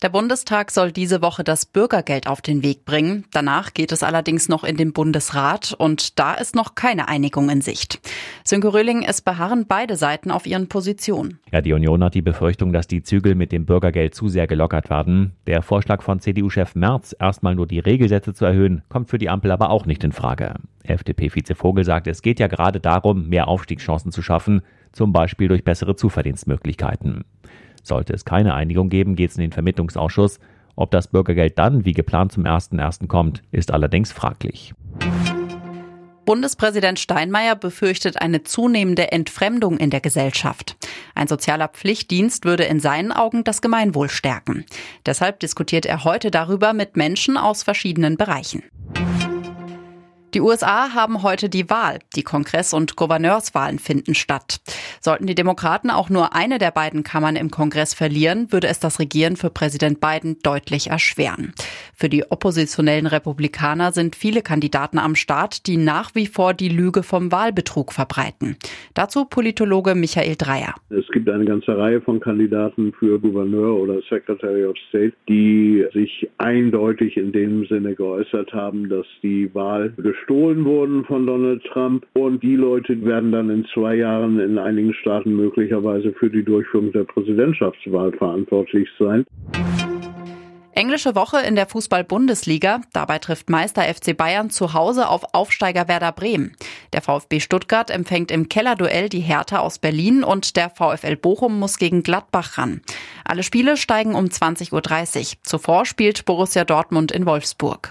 Der Bundestag soll diese Woche das Bürgergeld auf den Weg bringen. Danach geht es allerdings noch in den Bundesrat und da ist noch keine Einigung in Sicht. Sönke Röhling, es beharren beide Seiten auf ihren Positionen. Ja, die Union hat die Befürchtung, dass die Zügel mit dem Bürgergeld zu sehr gelockert werden. Der Vorschlag von CDU-Chef Merz, erstmal nur die Regelsätze zu erhöhen, kommt für die Ampel aber auch nicht in Frage. FDP-Vize Vogel sagt, es geht ja gerade darum, mehr Aufstiegschancen zu schaffen, zum Beispiel durch bessere Zuverdienstmöglichkeiten. Sollte es keine Einigung geben, geht es in den Vermittlungsausschuss. Ob das Bürgergeld dann wie geplant zum 1.1. kommt, ist allerdings fraglich. Bundespräsident Steinmeier befürchtet eine zunehmende Entfremdung in der Gesellschaft. Ein sozialer Pflichtdienst würde in seinen Augen das Gemeinwohl stärken. Deshalb diskutiert er heute darüber mit Menschen aus verschiedenen Bereichen. Die USA haben heute die Wahl. Die Kongress- und Gouverneurswahlen finden statt. Sollten die Demokraten auch nur eine der beiden Kammern im Kongress verlieren, würde es das Regieren für Präsident Biden deutlich erschweren. Für die oppositionellen Republikaner sind viele Kandidaten am Start, die nach wie vor die Lüge vom Wahlbetrug verbreiten. Dazu Politologe Michael Dreyer. Es gibt eine ganze Reihe von Kandidaten für Gouverneur oder Secretary of State, die sich eindeutig in dem Sinne geäußert haben, dass die Wahl gestohlen wurden von Donald Trump und die Leute werden dann in zwei Jahren in einigen Staaten möglicherweise für die Durchführung der Präsidentschaftswahl verantwortlich sein. Englische Woche in der Fußball-Bundesliga. Dabei trifft Meister FC Bayern zu Hause auf Aufsteiger Werder Bremen. Der VfB Stuttgart empfängt im Kellerduell die Hertha aus Berlin und der VfL Bochum muss gegen Gladbach ran. Alle Spiele steigen um 20.30 Uhr. Zuvor spielt Borussia Dortmund in Wolfsburg.